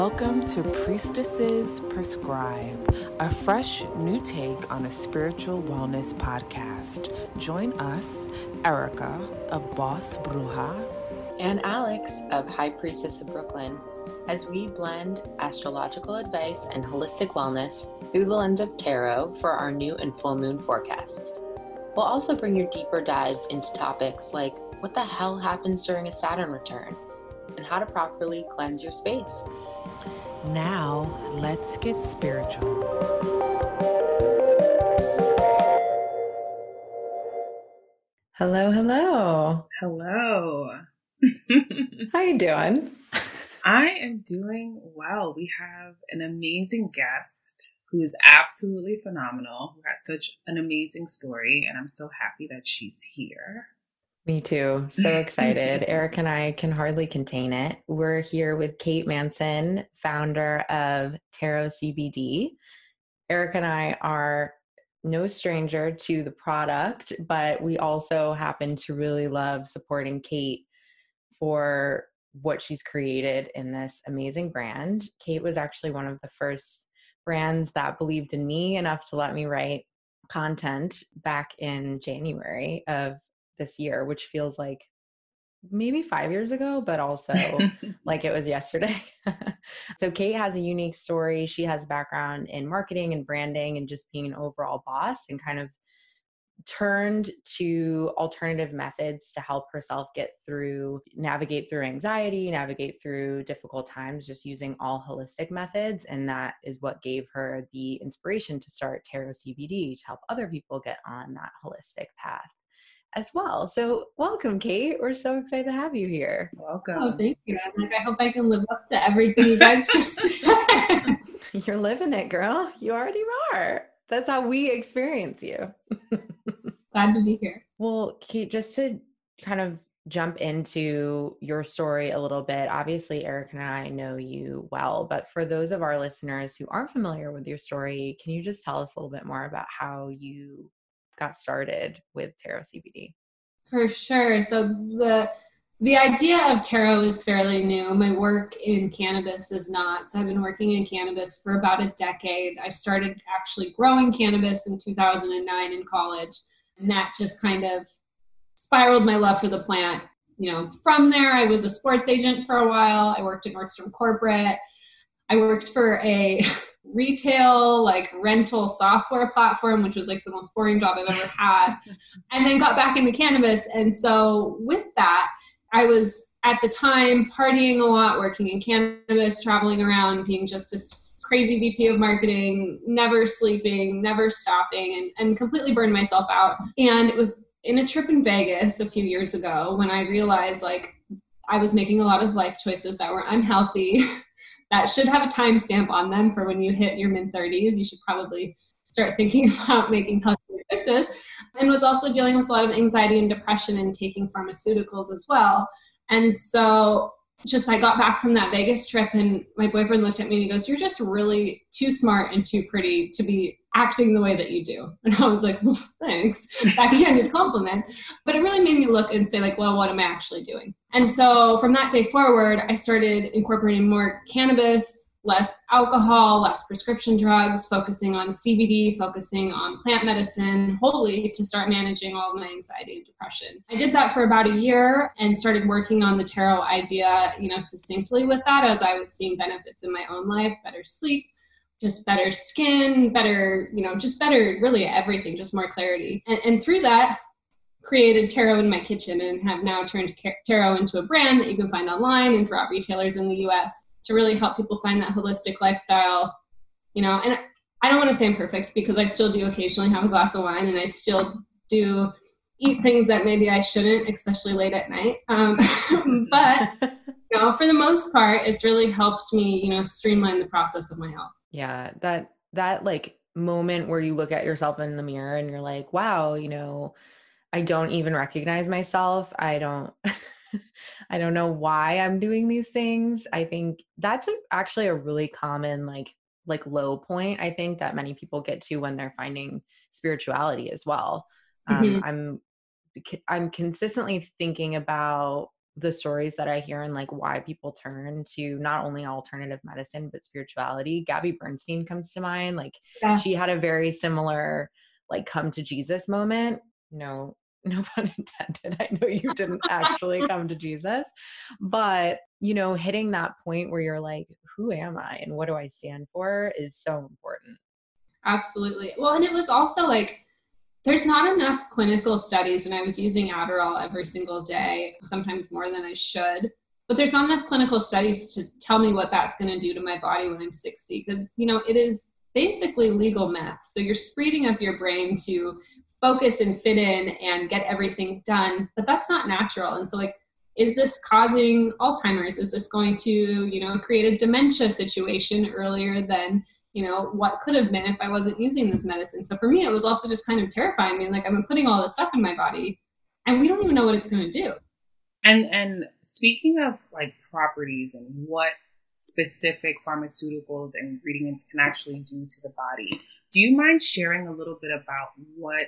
Welcome to Priestesses Prescribe, a fresh new take on a spiritual wellness podcast. Join us, Erica of Boss Bruja, and Alex of High Priestess of Brooklyn, as we blend astrological advice and holistic wellness through the lens of tarot for our new and full moon forecasts. We'll also bring you deeper dives into topics like what the hell happens during a Saturn return and how to properly cleanse your space. Now, let's get spiritual. Hello, hello. Hello. How you doing? I am doing well. We have an amazing guest who is absolutely phenomenal, who has such an amazing story, and I'm so happy that she's here. Me too. So excited. Erica and I can hardly contain it. We're here with Kate Manson, founder of Tarot CBD. Erica and I are no stranger to the product, but we also happen to really love supporting Kate for what she's created in this amazing brand. Kate was actually one of the first brands that believed in me enough to let me write content back in January of this year, which feels like maybe five years ago, but also like it was yesterday. so, Kate has a unique story. She has background in marketing and branding and just being an overall boss and kind of turned to alternative methods to help herself get through navigate through anxiety navigate through difficult times just using all holistic methods and that is what gave her the inspiration to start tarot cbd to help other people get on that holistic path as well. So, welcome, Kate. We're so excited to have you here. Welcome. Oh, thank you. I'm like, I hope I can live up to everything you guys just said. You're living it, girl. You already are. That's how we experience you. Glad to be here. Well, Kate, just to kind of jump into your story a little bit. Obviously, Erica and I know you well, but for those of our listeners who aren't familiar with your story, can you just tell us a little bit more about how you got started with tarot CBD? For sure. So the the idea of tarot is fairly new. My work in cannabis is not. So I've been working in cannabis for about a decade. I started actually growing cannabis in 2009 in college, and that just kind of spiraled my love for the plant. You know, from there, I was a sports agent for a while. I worked at Nordstrom Corporate. I worked for a retail like rental software platform which was like the most boring job i've ever had and then got back into cannabis. And so with that i was at the time partying a lot working in cannabis traveling around being just this crazy vp of marketing never sleeping never stopping and, and completely burned myself out. And it was in a trip in vegas a few years ago when i realized like i was making a lot of life choices that were unhealthy that should have a timestamp on them for when you hit your mid 30s. You should probably start thinking about making healthy choices. And was also dealing with a lot of anxiety and depression and taking pharmaceuticals as well. And so just I got back from that Vegas trip and my boyfriend looked at me and he goes, You're just really too smart and too pretty to be acting the way that you do. And I was like, Well, thanks. Backhanded compliment. But it really made me look and say, like, well, what am I actually doing? And so from that day forward, I started incorporating more cannabis, less alcohol, less prescription drugs, focusing on CBD, focusing on plant medicine wholly to start managing all of my anxiety and depression. I did that for about a year and started working on the tarot idea, you know, succinctly with that as I was seeing benefits in my own life, better sleep, just better skin, better, you know, just better, really everything, just more clarity. And, and through that, created tarot in my kitchen and have now turned tarot into a brand that you can find online and throughout retailers in the US to really help people find that holistic lifestyle. You know, and I don't want to say I'm perfect because I still do occasionally have a glass of wine and I still do eat things that maybe I shouldn't, especially late at night. Um, but you know, for the most part, it's really helped me, you know, streamline the process of my health. Yeah, that that like moment where you look at yourself in the mirror and you're like, wow, you know, I don't even recognize myself. I don't I don't know why I'm doing these things. I think that's actually a really common like like low point I think that many people get to when they're finding spirituality as well. Um, mm-hmm. I'm I'm consistently thinking about the stories that I hear and like why people turn to not only alternative medicine but spirituality. Gabby Bernstein comes to mind. Like yeah. she had a very similar like come to Jesus moment. No, no pun intended. I know you didn't actually come to Jesus, but you know, hitting that point where you're like, who am I and what do I stand for is so important. Absolutely. Well, and it was also like there's not enough clinical studies, and I was using Adderall every single day, sometimes more than I should. But there's not enough clinical studies to tell me what that's going to do to my body when I'm 60, because you know it is basically legal meth. So you're speeding up your brain to focus and fit in and get everything done, but that's not natural. And so, like, is this causing Alzheimer's? Is this going to, you know, create a dementia situation earlier than you know what could have been if i wasn't using this medicine so for me it was also just kind of terrifying I mean, like i'm putting all this stuff in my body and we don't even know what it's going to do and and speaking of like properties and what specific pharmaceuticals and ingredients can actually do to the body do you mind sharing a little bit about what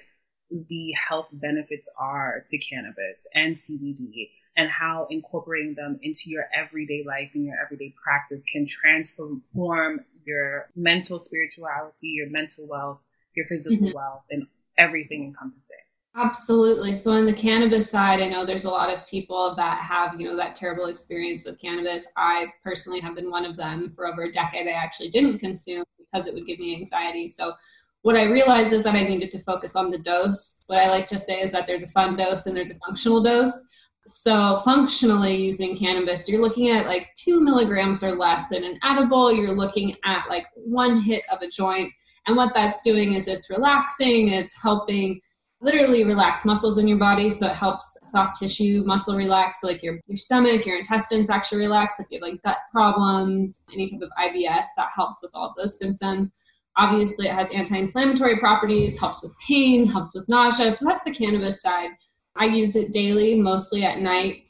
the health benefits are to cannabis and cbd and how incorporating them into your everyday life and your everyday practice can transform your mental spirituality, your mental wealth, your physical mm-hmm. wealth, and everything encompassing. Absolutely. So on the cannabis side, I know there's a lot of people that have, you know, that terrible experience with cannabis. I personally have been one of them for over a decade. I actually didn't consume because it would give me anxiety. So what I realized is that I needed to focus on the dose. What I like to say is that there's a fun dose and there's a functional dose. So, functionally using cannabis, you're looking at like two milligrams or less in an edible. You're looking at like one hit of a joint. And what that's doing is it's relaxing, it's helping literally relax muscles in your body. So, it helps soft tissue muscle relax, so like your, your stomach, your intestines actually relax. If you have like gut problems, any type of IBS, that helps with all those symptoms. Obviously, it has anti inflammatory properties, helps with pain, helps with nausea. So, that's the cannabis side. I use it daily, mostly at night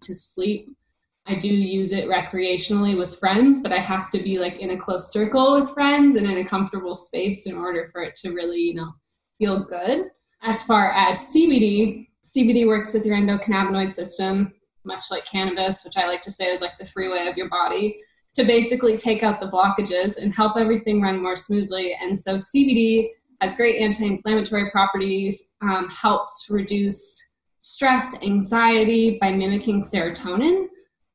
to sleep. I do use it recreationally with friends, but I have to be like in a close circle with friends and in a comfortable space in order for it to really, you know, feel good. As far as CBD, CBD works with your endocannabinoid system, much like cannabis, which I like to say is like the freeway of your body, to basically take out the blockages and help everything run more smoothly. And so CBD has great anti-inflammatory properties, um, helps reduce stress, anxiety by mimicking serotonin,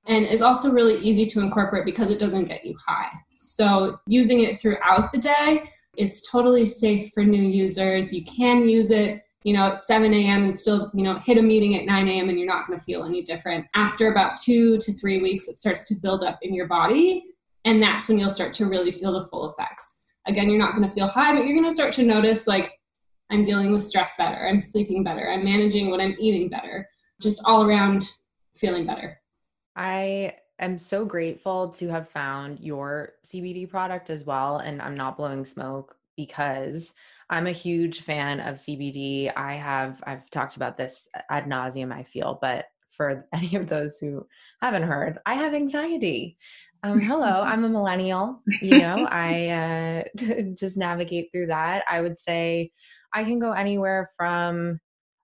and is also really easy to incorporate because it doesn't get you high. So using it throughout the day is totally safe for new users. You can use it you know, at 7 a.m. and still, you know, hit a meeting at 9 a.m. and you're not going to feel any different. After about two to three weeks, it starts to build up in your body. And that's when you'll start to really feel the full effects again you're not going to feel high but you're going to start to notice like i'm dealing with stress better i'm sleeping better i'm managing what i'm eating better just all around feeling better i am so grateful to have found your cbd product as well and i'm not blowing smoke because i'm a huge fan of cbd i have i've talked about this ad nauseum i feel but for any of those who haven't heard i have anxiety um, hello, I'm a millennial. You know, I uh, just navigate through that. I would say I can go anywhere from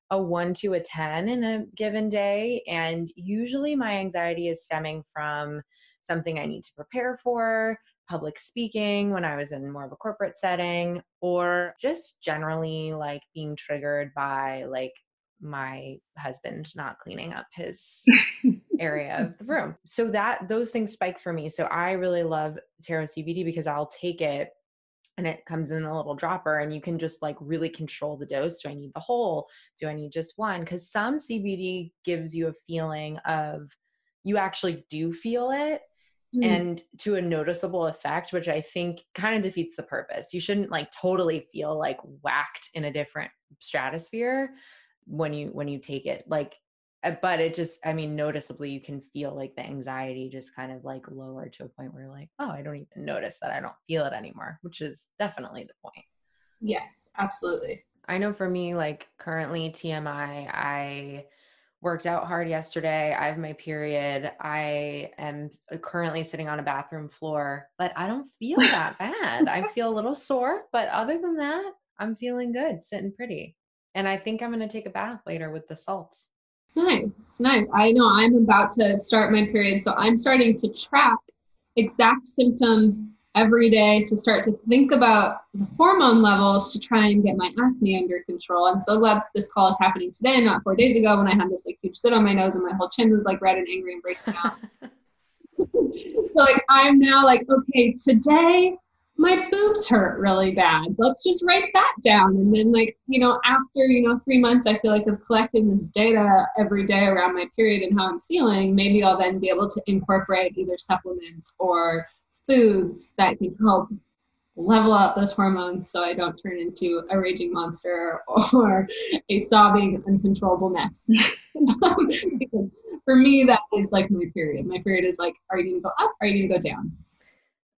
a one to a 10 in a given day. And usually my anxiety is stemming from something I need to prepare for, public speaking when I was in more of a corporate setting, or just generally like being triggered by like my husband not cleaning up his area of the room. So that those things spike for me. So I really love Tarot CBD because I'll take it and it comes in a little dropper and you can just like really control the dose. Do I need the whole? Do I need just one? Cuz some CBD gives you a feeling of you actually do feel it Mm. and to a noticeable effect which i think kind of defeats the purpose. You shouldn't like totally feel like whacked in a different stratosphere when you when you take it like uh, but it just i mean noticeably you can feel like the anxiety just kind of like lower to a point where you're like oh i don't even notice that i don't feel it anymore which is definitely the point. Yes absolutely. I know for me like currently tmi i worked out hard yesterday i have my period i am uh, currently sitting on a bathroom floor but i don't feel that bad i feel a little sore but other than that i'm feeling good sitting pretty and I think I'm going to take a bath later with the salts. Nice, nice. I know I'm about to start my period, so I'm starting to track exact symptoms every day to start to think about the hormone levels to try and get my acne under control. I'm so glad this call is happening today, not four days ago when I had this like huge sit on my nose and my whole chin was like red and angry and breaking out. so like I'm now like, okay, today my boobs hurt really bad. Let's just write that down. And then like, you know, after, you know, three months, I feel like of collecting this data every day around my period and how I'm feeling, maybe I'll then be able to incorporate either supplements or foods that can help level out those hormones so I don't turn into a raging monster or a sobbing, uncontrollable mess. For me, that is like my period. My period is like, are you gonna go up? Are you gonna go down?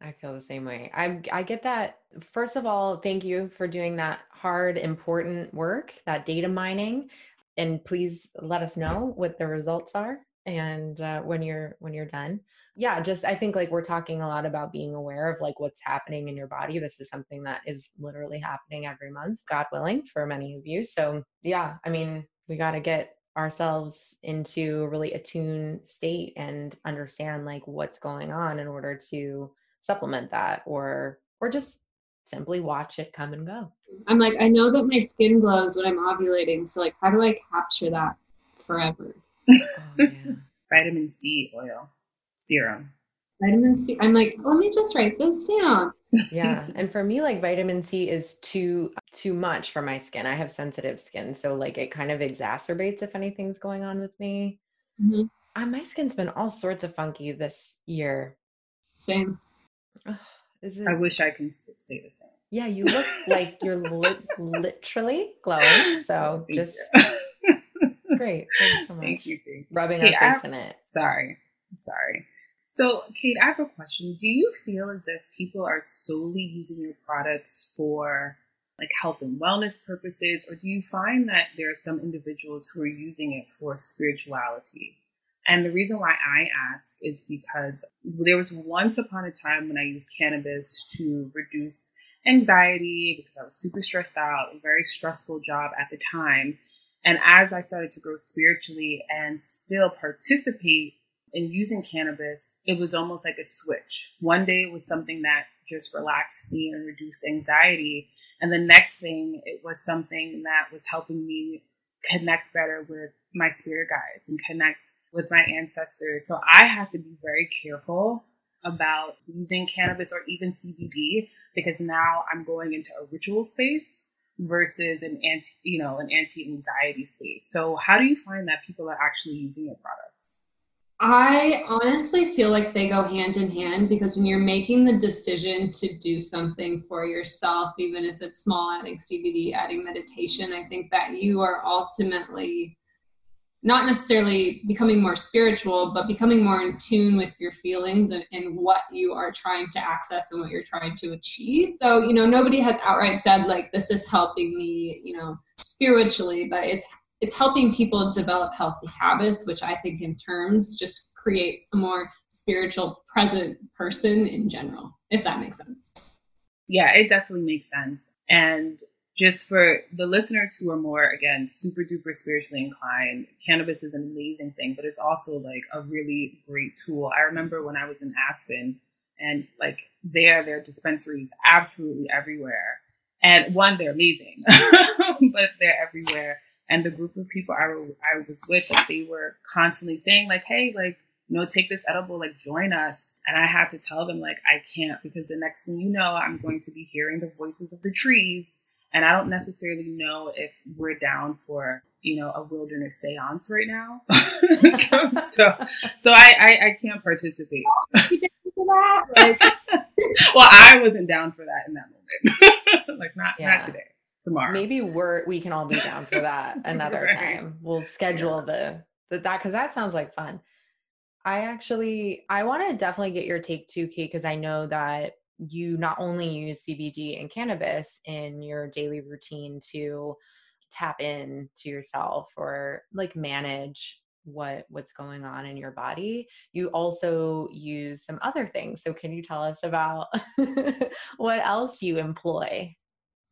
I feel the same way. I I get that. First of all, thank you for doing that hard, important work, that data mining, and please let us know what the results are and uh, when you're when you're done. Yeah just i think like we're talking a lot about being aware of like what's happening in your body. This is something that is literally happening every month god willing for many of you. So yeah i mean we got to get ourselves into a really attuned state and understand like what's going on in order to supplement that or or just simply watch it come and go. I'm like i know that my skin glows when i'm ovulating so like how do i capture that forever oh, yeah. Vitamin C oil serum. Vitamin C. I'm like, let me just write this down. yeah, and for me, like vitamin C is too too much for my skin. I have sensitive skin, so like it kind of exacerbates if anything's going on with me. Mm-hmm. Uh, my skin's been all sorts of funky this year. Same. Is it, I wish I can say the same. Yeah, you look like you're li- literally glowing. So just great. Thanks so much. Thank you. Thank you. Rubbing Kate, our face in it. Sorry. Sorry. So, Kate, I have a question. Do you feel as if people are solely using your products for like health and wellness purposes, or do you find that there are some individuals who are using it for spirituality? And the reason why I ask is because there was once upon a time when I used cannabis to reduce anxiety because I was super stressed out, a very stressful job at the time. And as I started to grow spiritually and still participate in using cannabis, it was almost like a switch. One day it was something that just relaxed me and reduced anxiety. And the next thing, it was something that was helping me connect better with my spirit guides and connect with my ancestors. So I have to be very careful about using cannabis or even CBD because now I'm going into a ritual space versus an anti, you know, an anti-anxiety space. So how do you find that people are actually using your products? I honestly feel like they go hand in hand because when you're making the decision to do something for yourself, even if it's small, adding CBD, adding meditation, I think that you are ultimately not necessarily becoming more spiritual, but becoming more in tune with your feelings and, and what you are trying to access and what you're trying to achieve. So, you know, nobody has outright said like this is helping me, you know, spiritually, but it's it's helping people develop healthy habits, which I think in terms just creates a more spiritual present person in general, if that makes sense. Yeah, it definitely makes sense. And just for the listeners who are more again super duper spiritually inclined cannabis is an amazing thing but it's also like a really great tool. I remember when i was in aspen and like there there are dispensaries absolutely everywhere. And one they're amazing but they're everywhere. And the group of people I, I was with like, they were constantly saying like hey like you know take this edible like join us. And i had to tell them like i can't because the next thing you know i'm going to be hearing the voices of the trees and I don't necessarily know if we're down for, you know, a wilderness seance right now. so, so, so I, I, I, can't participate. well, I wasn't down for that in that moment. like not, yeah. not today. Tomorrow. Maybe we're we can all be down for that another right. time. We'll schedule the, the that because that sounds like fun. I actually I want to definitely get your take too, Kate, because I know that you not only use CBD and cannabis in your daily routine to tap in to yourself or like manage what what's going on in your body you also use some other things so can you tell us about what else you employ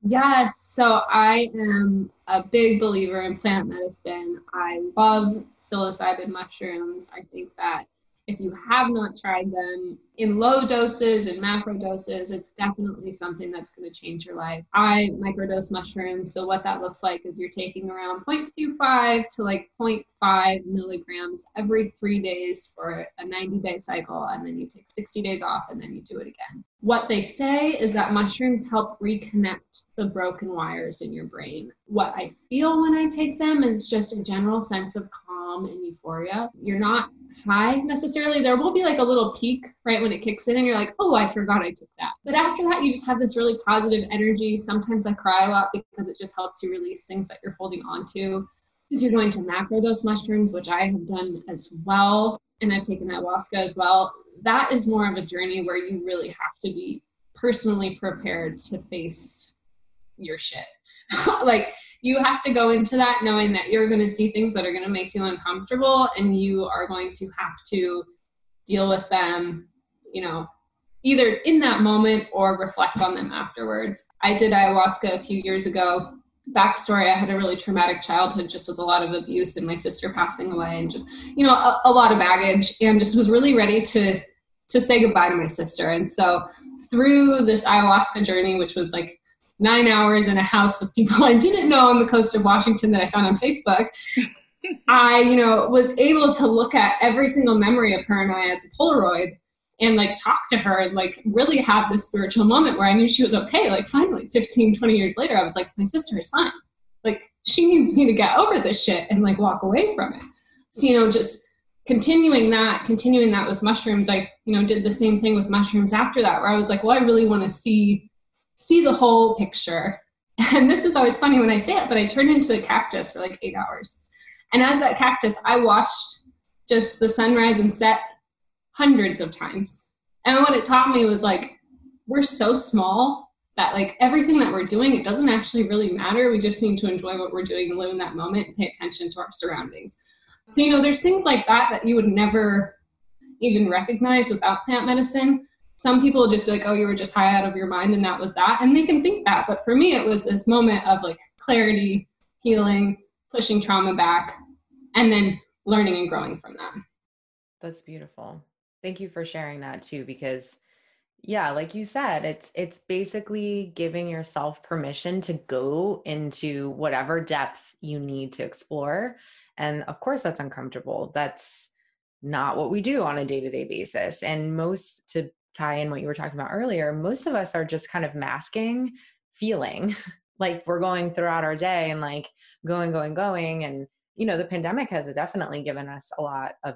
Yes, so I am a big believer in plant medicine. I love psilocybin mushrooms. I think that if you have not tried them in low doses and macro doses, it's definitely something that's going to change your life. I microdose mushrooms. So, what that looks like is you're taking around 0.25 to like 0.5 milligrams every three days for a 90 day cycle. And then you take 60 days off and then you do it again. What they say is that mushrooms help reconnect the broken wires in your brain. What I feel when I take them is just a general sense of calm and euphoria. You're not high necessarily. There will be like a little peak right when it kicks in, and you're like, oh, I forgot I took that. But after that, you just have this really positive energy. Sometimes I cry a lot because it just helps you release things that you're holding on to. If you're going to macrodose mushrooms, which I have done as well, and I've taken ayahuasca as well, that is more of a journey where you really have to be personally prepared to face your shit. like you have to go into that knowing that you're going to see things that are going to make you uncomfortable and you are going to have to deal with them, you know, either in that moment or reflect on them afterwards. I did ayahuasca a few years ago. Backstory I had a really traumatic childhood just with a lot of abuse and my sister passing away and just, you know, a, a lot of baggage and just was really ready to to say goodbye to my sister. And so through this ayahuasca journey, which was like nine hours in a house with people I didn't know on the coast of Washington that I found on Facebook, I, you know, was able to look at every single memory of her and I as a Polaroid and like talk to her and like really have this spiritual moment where I knew she was okay. Like finally, 15, 20 years later, I was like, my sister is fine. Like she needs me to get over this shit and like walk away from it. So, you know, just continuing that, continuing that with mushrooms, I, you know, did the same thing with mushrooms after that, where I was like, well, I really want to see see the whole picture. And this is always funny when I say it, but I turned into a cactus for like eight hours. And as that cactus, I watched just the sunrise and set hundreds of times. And what it taught me was like, we're so small that like everything that we're doing, it doesn't actually really matter. We just need to enjoy what we're doing and live in that moment and pay attention to our surroundings. So, you know, there's things like that that you would never even recognize without plant medicine some people just be like, oh, you were just high out of your mind and that was that. And they can think that. But for me, it was this moment of like clarity, healing, pushing trauma back, and then learning and growing from that. That's beautiful. Thank you for sharing that too, because yeah, like you said, it's it's basically giving yourself permission to go into whatever depth you need to explore. And of course that's uncomfortable. That's not what we do on a day-to-day basis. And most to tie in what you were talking about earlier, most of us are just kind of masking feeling like we're going throughout our day and like going, going, going. And, you know, the pandemic has definitely given us a lot of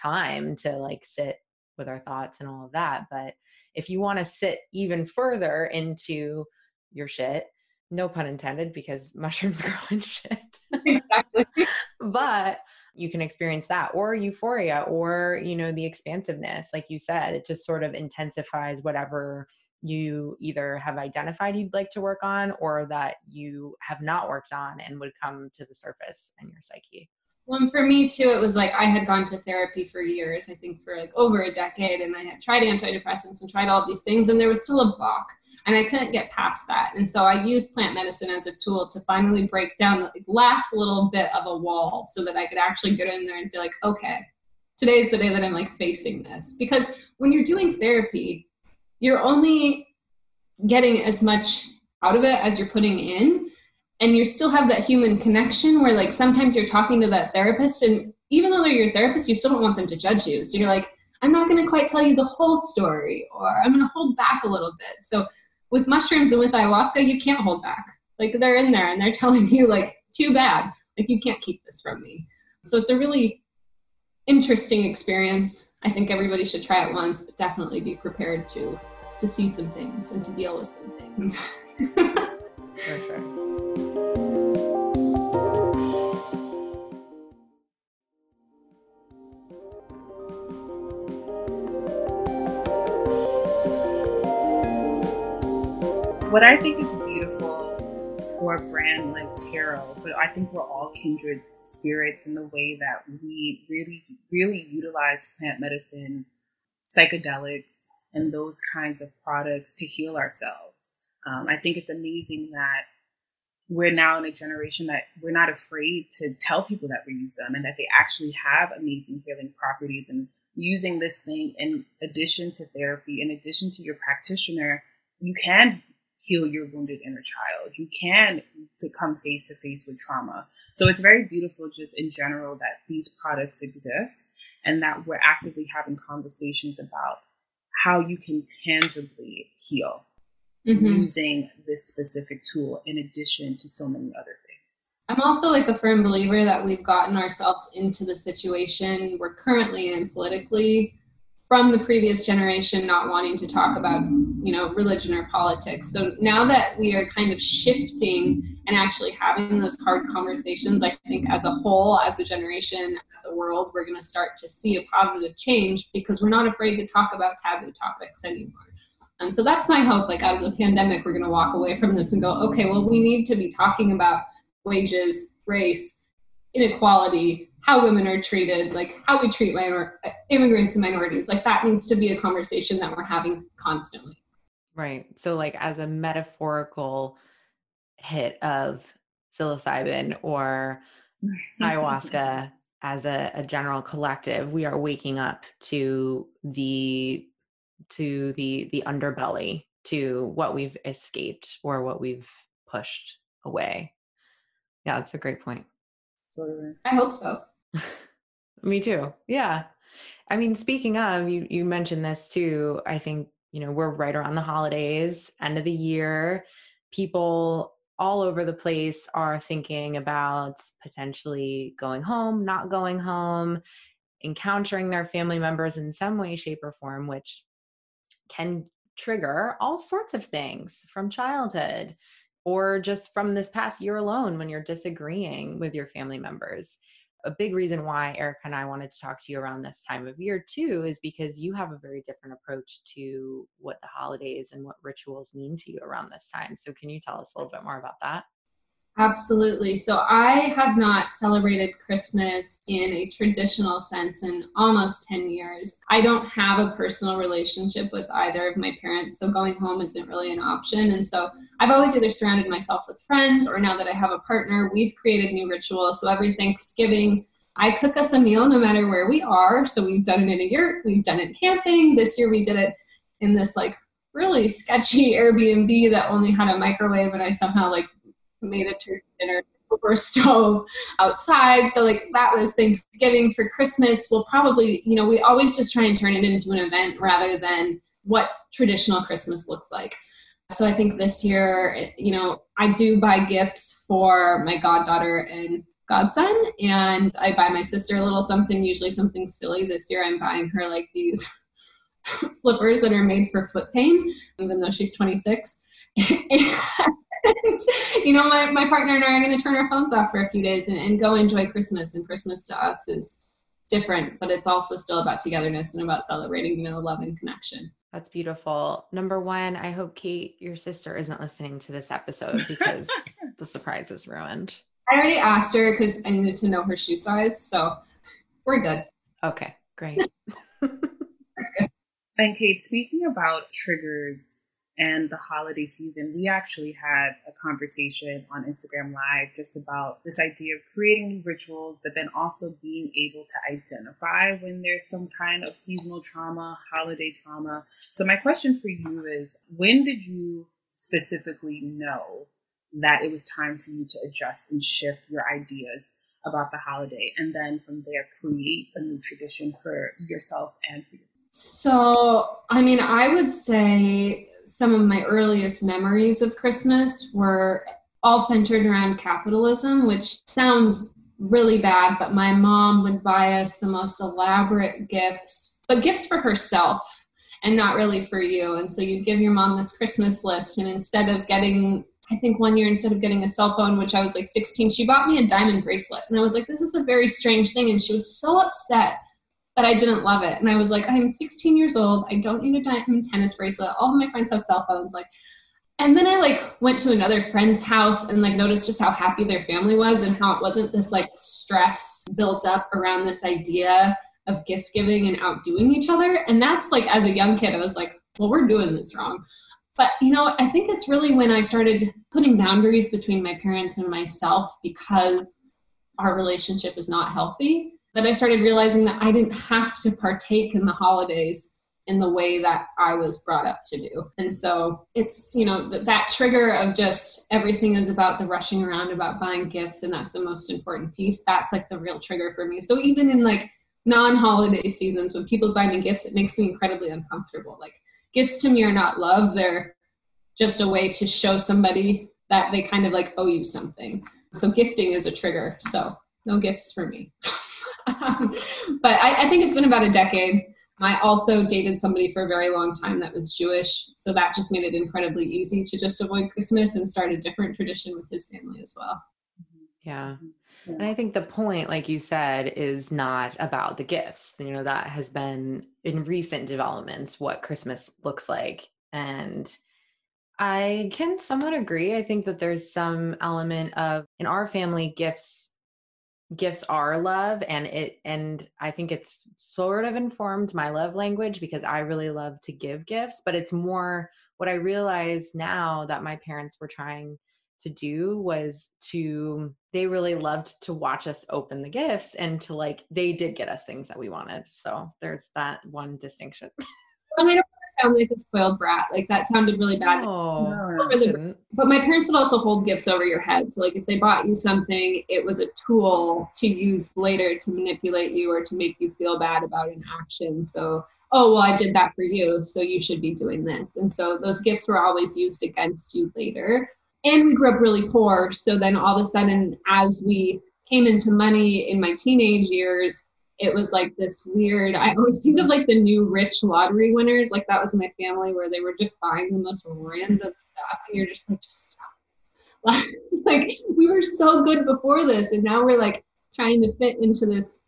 time to like sit with our thoughts and all of that. But if you want to sit even further into your shit, no pun intended, because mushrooms grow in shit. exactly. but you can experience that or euphoria or, you know, the expansiveness. Like you said, it just sort of intensifies whatever you either have identified you'd like to work on or that you have not worked on and would come to the surface in your psyche. Well, for me too, it was like I had gone to therapy for years, I think for like over a decade, and I had tried antidepressants and tried all these things, and there was still a block and I couldn't get past that. And so I used plant medicine as a tool to finally break down the last little bit of a wall so that I could actually get in there and say, like, okay, today's the day that I'm like facing this. Because when you're doing therapy, you're only getting as much out of it as you're putting in. And you still have that human connection where, like, sometimes you're talking to that therapist, and even though they're your therapist, you still don't want them to judge you. So you're like, I'm not going to quite tell you the whole story, or I'm going to hold back a little bit. So with mushrooms and with ayahuasca, you can't hold back. Like they're in there and they're telling you, like, too bad. Like you can't keep this from me. So it's a really interesting experience. I think everybody should try it once, but definitely be prepared to to see some things and to deal with some things. For what I think is beautiful for a brand like Tarot, but I think we're all kindred spirits in the way that we really, really utilize plant medicine, psychedelics, and those kinds of products to heal ourselves. Um, I think it's amazing that we're now in a generation that we're not afraid to tell people that we use them and that they actually have amazing healing properties and using this thing in addition to therapy, in addition to your practitioner, you can heal your wounded inner child. You can come face to face with trauma. So it's very beautiful, just in general, that these products exist and that we're actively having conversations about how you can tangibly heal mm-hmm. using this specific tool in addition to so many other things. I'm also like a firm believer that we've gotten ourselves into the situation we're currently in politically from the previous generation not wanting to talk about you know religion or politics. So now that we are kind of shifting and actually having those hard conversations i think as a whole as a generation as a world we're going to start to see a positive change because we're not afraid to talk about taboo topics anymore. And so that's my hope like out of the pandemic we're going to walk away from this and go okay well we need to be talking about wages race inequality how women are treated, like how we treat minor immigrants and minorities. Like that needs to be a conversation that we're having constantly. Right. So like as a metaphorical hit of psilocybin or ayahuasca as a, a general collective, we are waking up to the to the the underbelly, to what we've escaped or what we've pushed away. Yeah, that's a great point. I hope so. Me too. Yeah. I mean, speaking of, you you mentioned this too. I think, you know, we're right around the holidays, end of the year. People all over the place are thinking about potentially going home, not going home, encountering their family members in some way, shape, or form, which can trigger all sorts of things from childhood or just from this past year alone when you're disagreeing with your family members. A big reason why Erica and I wanted to talk to you around this time of year too is because you have a very different approach to what the holidays and what rituals mean to you around this time. So, can you tell us a little bit more about that? Absolutely. So I have not celebrated Christmas in a traditional sense in almost 10 years. I don't have a personal relationship with either of my parents, so going home isn't really an option. And so I've always either surrounded myself with friends or now that I have a partner, we've created new rituals. So every Thanksgiving, I cook us a meal no matter where we are. So we've done it in a yurt, we've done it camping. This year we did it in this like really sketchy Airbnb that only had a microwave and I somehow like made a turkey dinner over stove outside. So like that was Thanksgiving for Christmas. We'll probably, you know, we always just try and turn it into an event rather than what traditional Christmas looks like. So I think this year, you know, I do buy gifts for my goddaughter and godson, and I buy my sister a little something, usually something silly. This year I'm buying her like these slippers that are made for foot pain, even though she's 26. you know, my, my partner and I are going to turn our phones off for a few days and, and go enjoy Christmas. And Christmas to us is different, but it's also still about togetherness and about celebrating, you know, love and connection. That's beautiful. Number one, I hope Kate, your sister, isn't listening to this episode because the surprise is ruined. I already asked her because I needed to know her shoe size. So we're good. Okay, great. and Kate, speaking about triggers and the holiday season, we actually had a conversation on Instagram Live just about this idea of creating new rituals, but then also being able to identify when there's some kind of seasonal trauma, holiday trauma. So, my question for you is when did you specifically know that it was time for you to adjust and shift your ideas about the holiday? And then from there, create a new tradition for yourself and for your so, I mean, I would say some of my earliest memories of Christmas were all centered around capitalism, which sounds really bad, but my mom would buy us the most elaborate gifts, but gifts for herself and not really for you. And so you'd give your mom this Christmas list, and instead of getting, I think one year, instead of getting a cell phone, which I was like 16, she bought me a diamond bracelet. And I was like, this is a very strange thing. And she was so upset that I didn't love it. And I was like, I'm 16 years old. I don't need a tennis bracelet. All of my friends have cell phones. Like, and then I like went to another friend's house and like noticed just how happy their family was and how it wasn't this like stress built up around this idea of gift giving and outdoing each other. And that's like as a young kid, I was like, well, we're doing this wrong. But, you know, I think it's really when I started putting boundaries between my parents and myself because our relationship is not healthy that I started realizing that I didn't have to partake in the holidays in the way that I was brought up to do. And so it's, you know, that, that trigger of just everything is about the rushing around, about buying gifts, and that's the most important piece. That's like the real trigger for me. So even in like non holiday seasons, when people buy me gifts, it makes me incredibly uncomfortable. Like gifts to me are not love, they're just a way to show somebody that they kind of like owe you something. So gifting is a trigger. So no gifts for me. but I, I think it's been about a decade I also dated somebody for a very long time that was Jewish, so that just made it incredibly easy to just avoid Christmas and start a different tradition with his family as well. Yeah. And I think the point, like you said, is not about the gifts. You know, that has been in recent developments what Christmas looks like. And I can somewhat agree. I think that there's some element of in our family, gifts gifts are love and it and i think it's sort of informed my love language because i really love to give gifts but it's more what i realize now that my parents were trying to do was to they really loved to watch us open the gifts and to like they did get us things that we wanted. So there's that one distinction and I don't want to sound like a spoiled brat. Like that sounded really bad. Oh, no, but my parents would also hold gifts over your head. So like if they bought you something, it was a tool to use later to manipulate you or to make you feel bad about an action. So oh well, I did that for you, so you should be doing this. And so those gifts were always used against you later. And we grew up really poor. So then all of a sudden, as we came into money in my teenage years, it was like this weird i always think of like the new rich lottery winners like that was my family where they were just buying the most random stuff and you're just like just stop like we were so good before this and now we're like trying to fit into this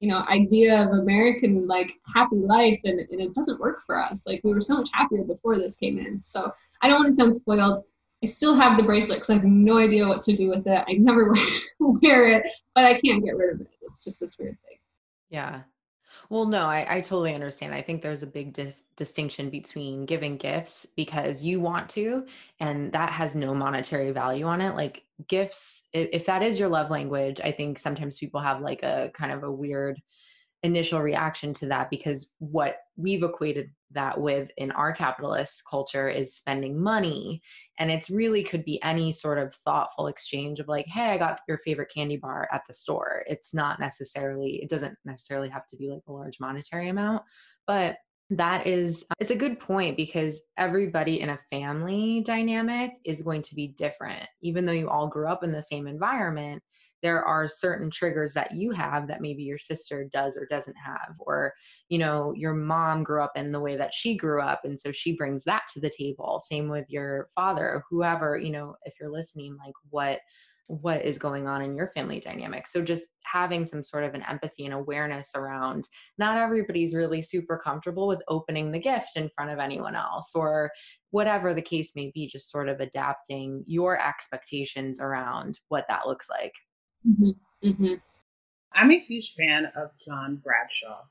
you know idea of american like happy life and, and it doesn't work for us like we were so much happier before this came in so i don't want to sound spoiled I still have the bracelet because I have no idea what to do with it. I never wear it, but I can't get rid of it. It's just this weird thing. Yeah. Well, no, I, I totally understand. I think there's a big dif- distinction between giving gifts because you want to, and that has no monetary value on it. Like gifts, if, if that is your love language, I think sometimes people have like a kind of a weird initial reaction to that because what we've equated that with in our capitalist culture is spending money. And it's really could be any sort of thoughtful exchange of like hey i got your favorite candy bar at the store. It's not necessarily it doesn't necessarily have to be like a large monetary amount but that is it's a good point because everybody in a family dynamic is going to be different. Even though you all grew up in the same environment there are certain triggers that you have that maybe your sister does or doesn't have or you know your mom grew up in the way that she grew up and so she brings that to the table same with your father whoever you know if you're listening like what what is going on in your family dynamic. So just having some sort of an empathy and awareness around not everybody's really super comfortable with opening the gift in front of anyone else or whatever the case may be, just sort of adapting your expectations around what that looks like. Mm-hmm. Mm-hmm. I'm a huge fan of John Bradshaw,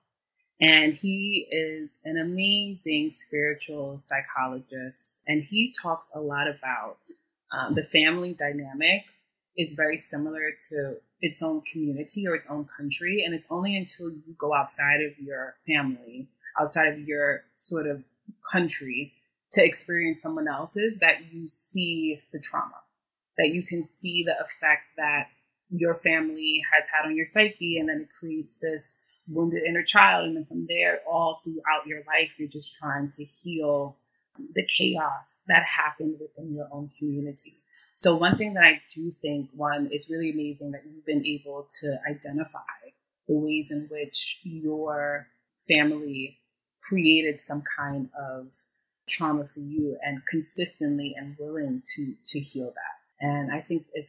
and he is an amazing spiritual psychologist. And he talks a lot about um, the family dynamic is very similar to its own community or its own country. And it's only until you go outside of your family, outside of your sort of country, to experience someone else's that you see the trauma, that you can see the effect that your family has had on your psyche, and then it creates this wounded inner child. And then from there, all throughout your life, you're just trying to heal the chaos that happened within your own community. So, one thing that I do think, one, it's really amazing that you've been able to identify the ways in which your family created some kind of trauma for you and consistently and willing to to heal that. And I think if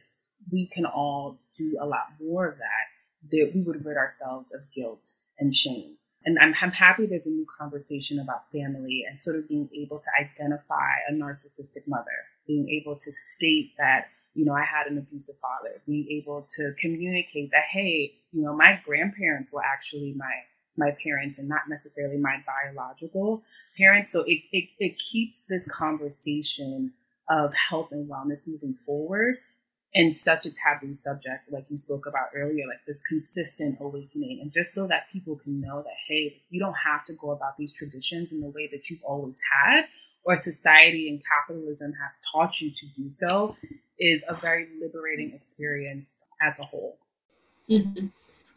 we can all do a lot more of that, that we would rid ourselves of guilt and shame. And I'm, I'm happy there's a new conversation about family and sort of being able to identify a narcissistic mother, being able to state that, you know, I had an abusive father, being able to communicate that, hey, you know, my grandparents were actually my my parents and not necessarily my biological parents. So it, it, it keeps this conversation of health and wellness moving forward and such a taboo subject, like you spoke about earlier, like this consistent awakening. And just so that people can know that, hey, you don't have to go about these traditions in the way that you've always had, or society and capitalism have taught you to do so, is a very liberating experience as a whole. Mm-hmm.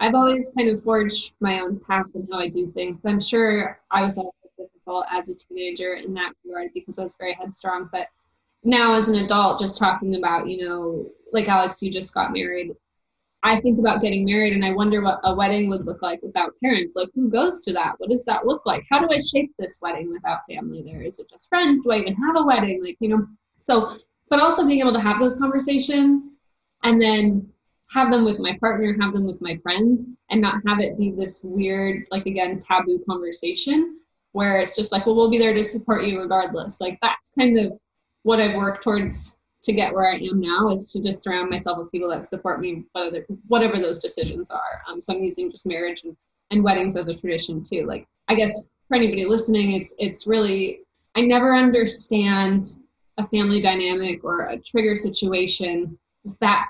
I've always kind of forged my own path in how I do things. I'm sure I was also difficult as a teenager in that regard because I was very headstrong, but now as an adult just talking about you know like alex you just got married. I think about getting married and i wonder what a wedding would look like without parents. Like who goes to that? What does that look like? How do i shape this wedding without family there? Is it just friends? Do i even have a wedding? Like you know so but also being able to have those conversations and then have them with my partner have them with my friends and not have it be this weird like again taboo conversation where it's just like well we'll be there to support you regardless. Like that's kind of what I've worked towards to get where I am now is to just surround myself with people that support me, whatever, whatever those decisions are. Um, so I'm using just marriage and, and weddings as a tradition too. Like, I guess for anybody listening, it's, it's really, I never understand a family dynamic or a trigger situation that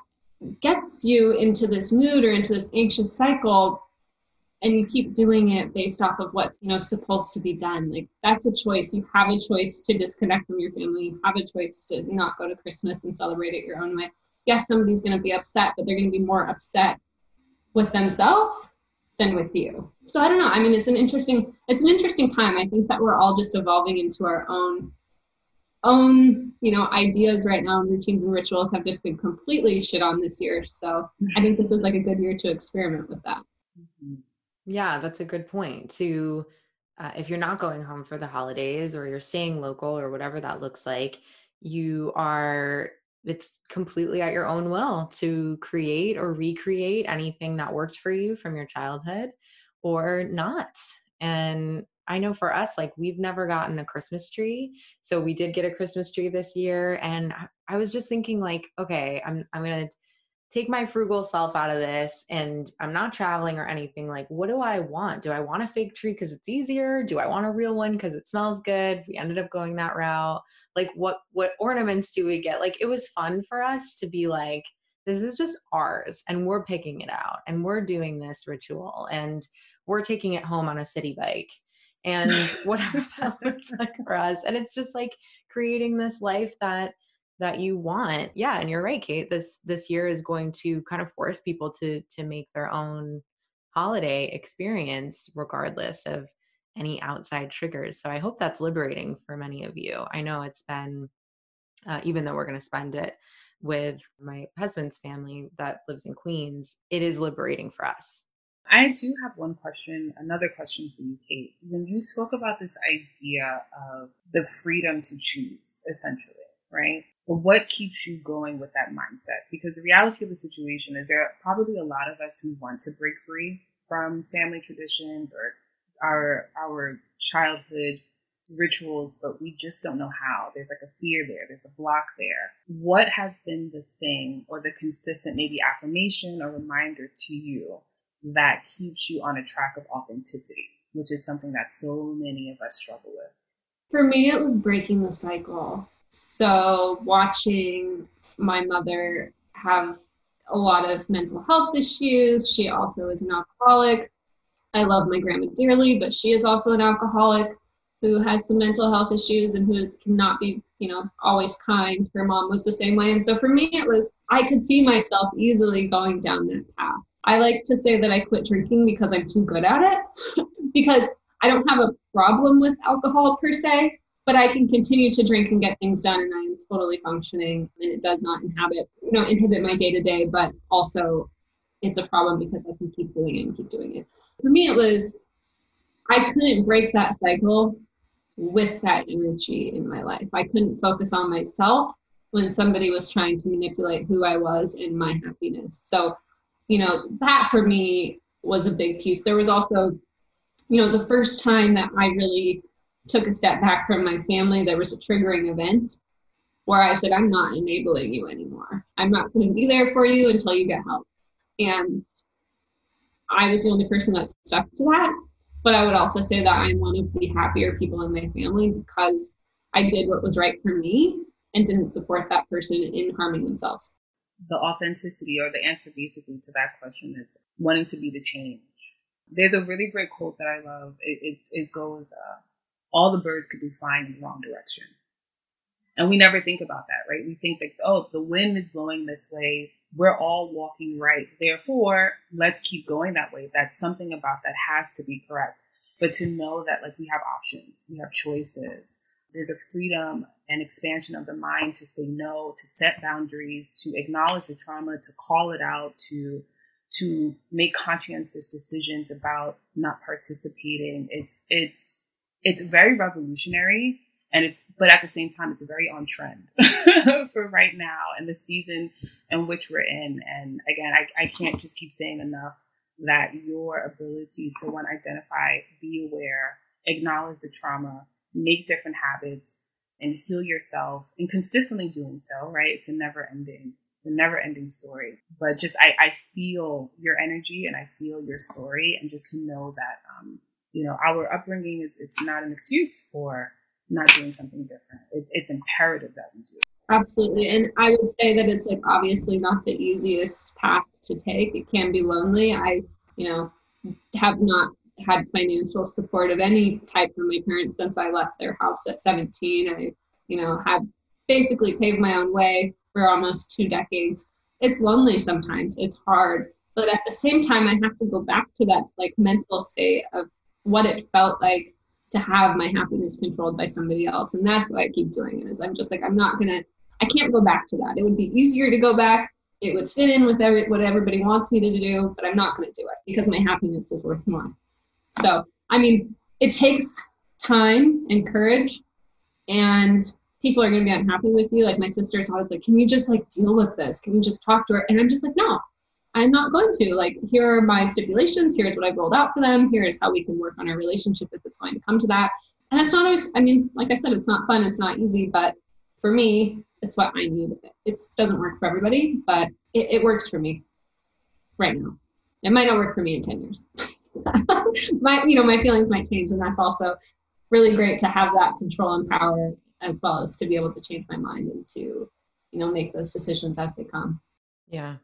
gets you into this mood or into this anxious cycle and you keep doing it based off of what's you know supposed to be done. Like that's a choice. You have a choice to disconnect from your family. You have a choice to not go to christmas and celebrate it your own way. Yes somebody's going to be upset but they're going to be more upset with themselves than with you. So i don't know. I mean it's an interesting it's an interesting time. I think that we're all just evolving into our own own you know ideas right now and routines and rituals have just been completely shit on this year. So i think this is like a good year to experiment with that. Mm-hmm. Yeah, that's a good point. To uh, if you're not going home for the holidays or you're staying local or whatever that looks like, you are it's completely at your own will to create or recreate anything that worked for you from your childhood or not. And I know for us, like we've never gotten a Christmas tree. So we did get a Christmas tree this year. And I was just thinking, like, okay, I'm I'm gonna take my frugal self out of this and I'm not traveling or anything, like, what do I want? Do I want a fake tree because it's easier? Do I want a real one because it smells good? We ended up going that route. Like, what what ornaments do we get? Like, it was fun for us to be like, this is just ours and we're picking it out and we're doing this ritual and we're taking it home on a Citi Bike and whatever that looks like for us. And it's just like creating this life that that you want yeah and you're right kate this this year is going to kind of force people to to make their own holiday experience regardless of any outside triggers so i hope that's liberating for many of you i know it's been uh, even though we're going to spend it with my husband's family that lives in queens it is liberating for us I do have one question, another question for you, Kate. When you spoke about this idea of the freedom to choose, essentially, right? But what keeps you going with that mindset? Because the reality of the situation is there are probably a lot of us who want to break free from family traditions or our our childhood rituals, but we just don't know how. There's like a fear there, there's a block there. What has been the thing or the consistent maybe affirmation or reminder to you that keeps you on a track of authenticity, which is something that so many of us struggle with? For me, it was breaking the cycle. So watching my mother have a lot of mental health issues, she also is an alcoholic. I love my grandma dearly, but she is also an alcoholic who has some mental health issues and who is cannot be, you know, always kind. Her mom was the same way. And so for me it was I could see myself easily going down that path. I like to say that I quit drinking because I'm too good at it. because I don't have a problem with alcohol per se, but I can continue to drink and get things done and I'm totally functioning and it does not inhabit, you know, inhibit my day to day, but also it's a problem because I can keep doing it and keep doing it. For me, it was, I couldn't break that cycle with that energy in my life. I couldn't focus on myself when somebody was trying to manipulate who I was and my happiness. So, you know, that for me was a big piece. There was also, you know, the first time that I really took a step back from my family, there was a triggering event where I said, I'm not enabling you anymore. I'm not going to be there for you until you get help. And I was the only person that stuck to that. But I would also say that I'm one of the happier people in my family because I did what was right for me and didn't support that person in harming themselves. The authenticity or the answer basically to that question is wanting to be the change. There's a really great quote that I love. It, it, it goes, uh, all the birds could be flying in the wrong direction. And we never think about that, right? We think that, oh, the wind is blowing this way. We're all walking right. Therefore, let's keep going that way. That's something about that has to be correct. But to know that, like, we have options, we have choices. There's a freedom and expansion of the mind to say no, to set boundaries, to acknowledge the trauma, to call it out, to to make conscientious decisions about not participating. It's it's it's very revolutionary and it's but at the same time it's very on trend for right now and the season in which we're in. And again I, I can't just keep saying enough that your ability to one identify be aware acknowledge the trauma make different habits and heal yourself and consistently doing so right? It's a never ending it's a never ending story. But just I, I feel your energy and i feel your story and just to know that um, you know our upbringing is it's not an excuse for not doing something different. It, it's imperative that we do. Absolutely. And I would say that it's like obviously not the easiest path to take. It can be lonely. I, you know, have not had financial support of any type from my parents since I left their house at 17. I, you know, had basically paved my own way for almost two decades. It's lonely sometimes. It's hard. But at the same time, I have to go back to that like mental state of what it felt like to have my happiness controlled by somebody else. And that's why I keep doing it is I'm just like, I'm not going to, I can't go back to that. It would be easier to go back. It would fit in with every, what everybody wants me to do, but I'm not going to do it because my happiness is worth more. So, I mean, it takes time and courage and people are going to be unhappy with you. Like my sister is always like, can you just like deal with this? Can you just talk to her? And I'm just like, no, I'm not going to. Like, here are my stipulations. Here's what I've rolled out for them. Here's how we can work on our relationship if it's going to come to that. And it's not always, I mean, like I said, it's not fun, it's not easy, but for me, it's what I need. It doesn't work for everybody, but it, it works for me right now. It might not work for me in 10 years. my, you know, my feelings might change, and that's also really great to have that control and power as well as to be able to change my mind and to, you know, make those decisions as they come. Yeah.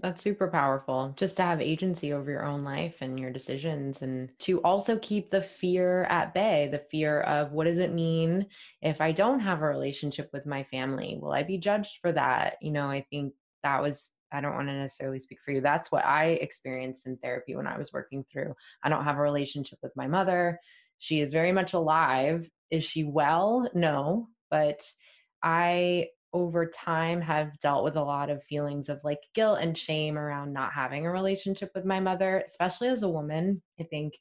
That's super powerful just to have agency over your own life and your decisions and to also keep the fear at bay the fear of what does it mean if I don't have a relationship with my family? Will I be judged for that? You know, I think that was, I don't want to necessarily speak for you. That's what I experienced in therapy when I was working through. I don't have a relationship with my mother. She is very much alive. Is she well? No, but I over time have dealt with a lot of feelings of like guilt and shame around not having a relationship with my mother especially as a woman i think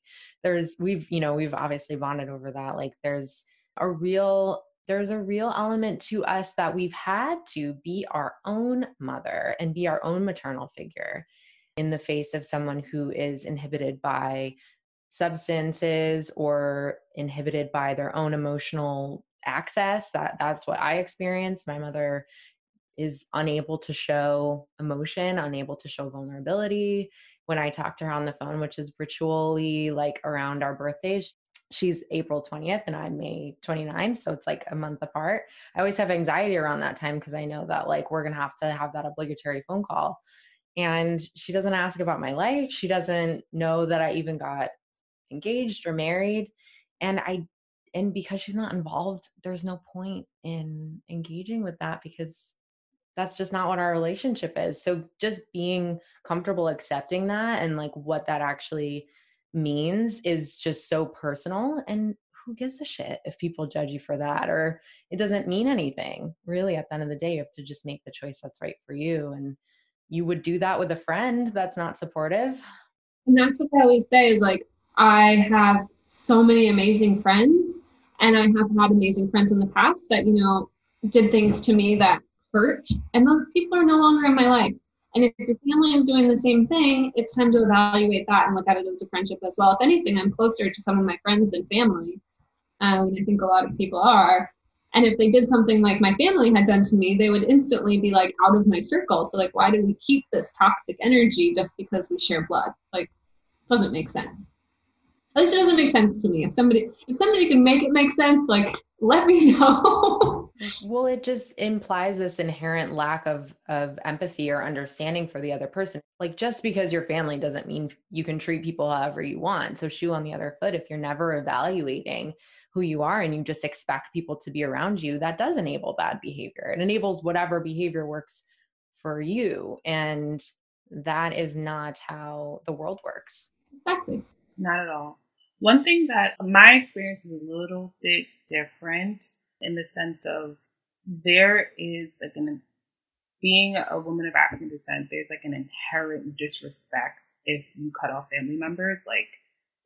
there's we've you know we've obviously bonded over that like there's a real there's a real element to us that we've had to be our own mother and be our own maternal figure in the face of someone who is inhibited by substances or inhibited by their own emotional access that that's what i experienced. My mother is unable to show emotion unable to show vulnerability. When i talk to her on the phone which is ritually like around our birthdays she's april 20th and i'm may 29th so it's like a month apart. I always have anxiety around that time because i know that like we're gonna have to have that obligatory phone call. And she doesn't ask about my life. She doesn't know that i even got engaged or married. And i and because she's not involved there's no point in engaging with that because that's just not what our relationship is. So just being comfortable accepting that and like what that actually means is just so personal and who gives a shit if people judge you for that or it doesn't mean anything. Really at the end of the day you have to just make the choice that's right for you and you would do that with a friend that's not supportive. And that's what i always say is like i have so many amazing friends and I have had amazing friends in the past that, you know, did things to me that hurt. And those people are no longer in my life. And if your family is doing the same thing, it's time to evaluate that and look at it as a friendship as well. If anything, I'm closer to some of my friends and family. Um, I think a lot of people are. And if they did something like my family had done to me, they would instantly be like out of my circle. So, like, why do we keep this toxic energy just because we share blood? Like, doesn't make sense At least it doesn't make sense to me. If somebody if somebody can make it make sense, like let me know. well, it just implies this inherent lack of of empathy or understanding for the other person. Like just because your family doesn't mean you can treat people however you want. So shoe on the other foot if you're never evaluating who you are and you just expect people to be around you, that does enable bad behavior. It enables whatever behavior works for you. And that is not how the world works. Exactly. Not at all. One thing that my experience is a little bit different in the sense of there is like an being a woman of African descent, there's like an inherent disrespect if you cut off family members. Like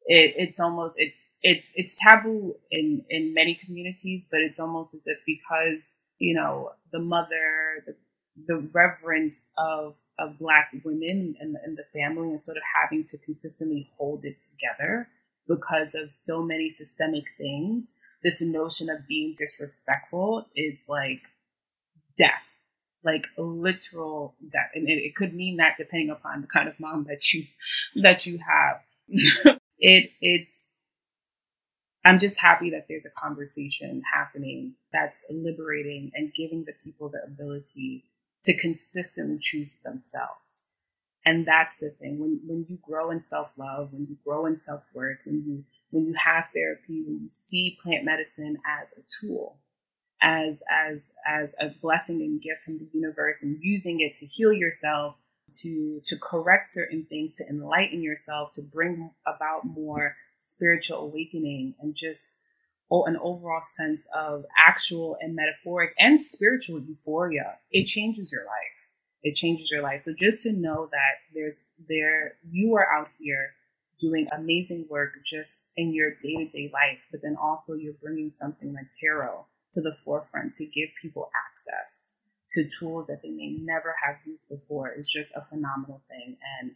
it, it's almost it's it's it's taboo in in many communities, but it's almost as if because you know the mother, the the reverence of of black women and, and the family, and sort of having to consistently hold it together because of so many systemic things. This notion of being disrespectful is like death like literal death and it, it, could mean that depending upon the kind of mom that you that you have it it's I'm just happy that there's a conversation happening that's liberating and giving the people the ability to consistently choose themselves. And that's the thing. When when you grow in self-love, when you grow in self-worth, when you when you have therapy, when you see plant medicine as a tool, as as as a blessing and gift from the universe and using it to heal yourself to to correct certain things, to enlighten yourself, to bring about more spiritual awakening and just an overall sense of actual and metaphoric and spiritual euphoria. It changes your life. It changes your life. So just to know that there's there you are out here doing amazing work just in your day to day life, but then also you're bringing something like tarot to the forefront to give people access to tools that they may never have used before is just a phenomenal thing. And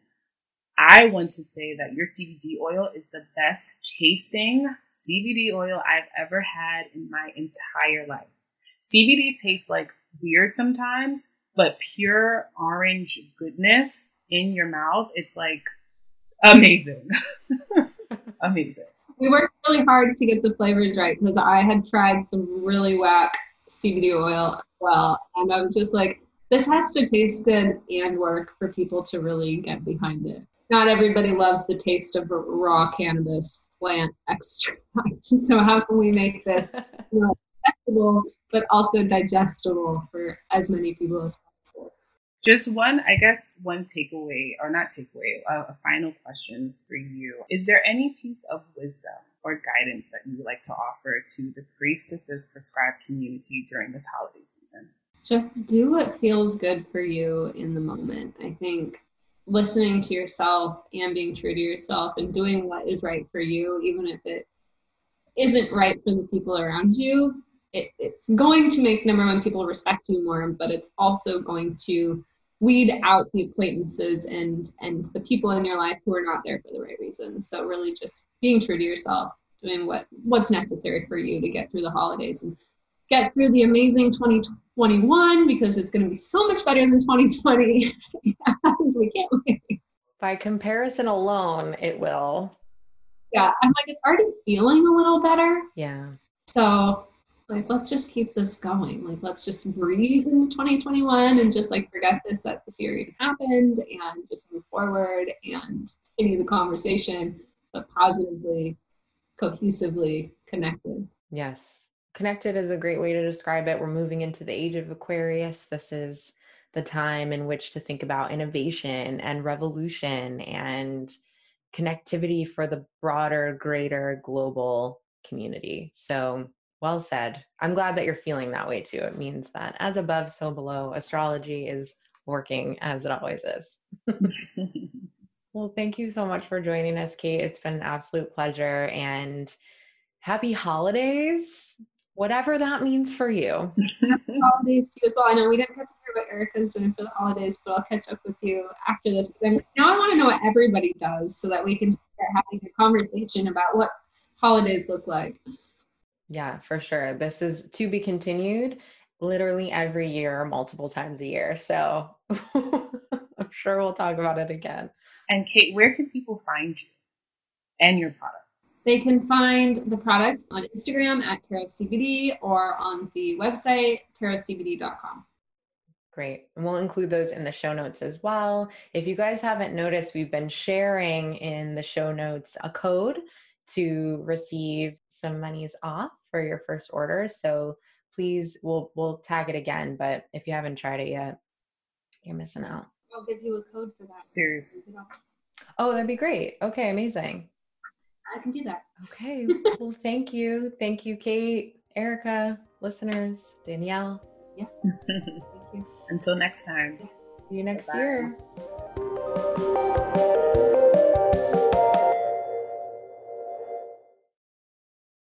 I want to say that your CBD oil is the best tasting CBD oil I've ever had in my entire life. CBD tastes like weird sometimes, but pure orange goodness in your mouth, it's like amazing. amazing. We worked really hard to get the flavors right because I had tried some really whack CBD oil well. And I was just like, this has to taste good and work for people to really get behind it. Not everybody loves the taste of raw cannabis plant extract. So how can we make this you know, accessible but also digestible for as many people as possible? Just one, I guess, one takeaway, or not takeaway, a, a final question for you. Is there any piece of wisdom or guidance that you would like to offer to the priestesses prescribed community during this holiday season? Just do what feels good for you in the moment. I think listening to yourself and being true to yourself and doing what is right for you, even if it isn't right for the people around you, it, it's going to make number one people respect you more, but it's also going to weed out the acquaintances and and the people in your life who are not there for the right reasons. So really just being true to yourself, doing what what's necessary for you to get through the holidays and get through the amazing 2021 because it's going to be so much better than 2020. we can't wait. By comparison alone, it will. Yeah, I'm like it's already feeling a little better. Yeah. So like let's just keep this going. Like let's just breathe into 2021 and just like forget this that this year even happened and just move forward and continue the conversation but positively cohesively connected. Yes. Connected is a great way to describe it. We're moving into the age of aquarius. This is the time in which to think about innovation and revolution and connectivity for the broader greater global community. So well said. I'm glad that you're feeling that way too. It means that as above, so below, astrology is working as it always is. well, thank you so much for joining us, Kate. It's been an absolute pleasure and happy holidays, whatever that means for you. holidays to you as well. I know we didn't get to hear what Erica's doing for the holidays, but I'll catch up with you after this. Because now I want to know what everybody does so that we can start having a conversation about what holidays look like. Yeah, for sure. This is to be continued literally every year, multiple times a year. So I'm sure we'll talk about it again. And Kate, where can people find you and your products? They can find the products on Instagram at TarotCBD or on the website tarotcbd.com. Great. And we'll include those in the show notes as well. If you guys haven't noticed, we've been sharing in the show notes a code to receive some monies off for your first order. So please we'll we'll tag it again, but if you haven't tried it yet, you're missing out. I'll give you a code for that. Seriously. Oh, that'd be great. Okay, amazing. I can do that. Okay. well, thank you. Thank you, Kate, Erica, listeners, Danielle. Yeah. Thank you. Until next time. See you next Bye-bye. year.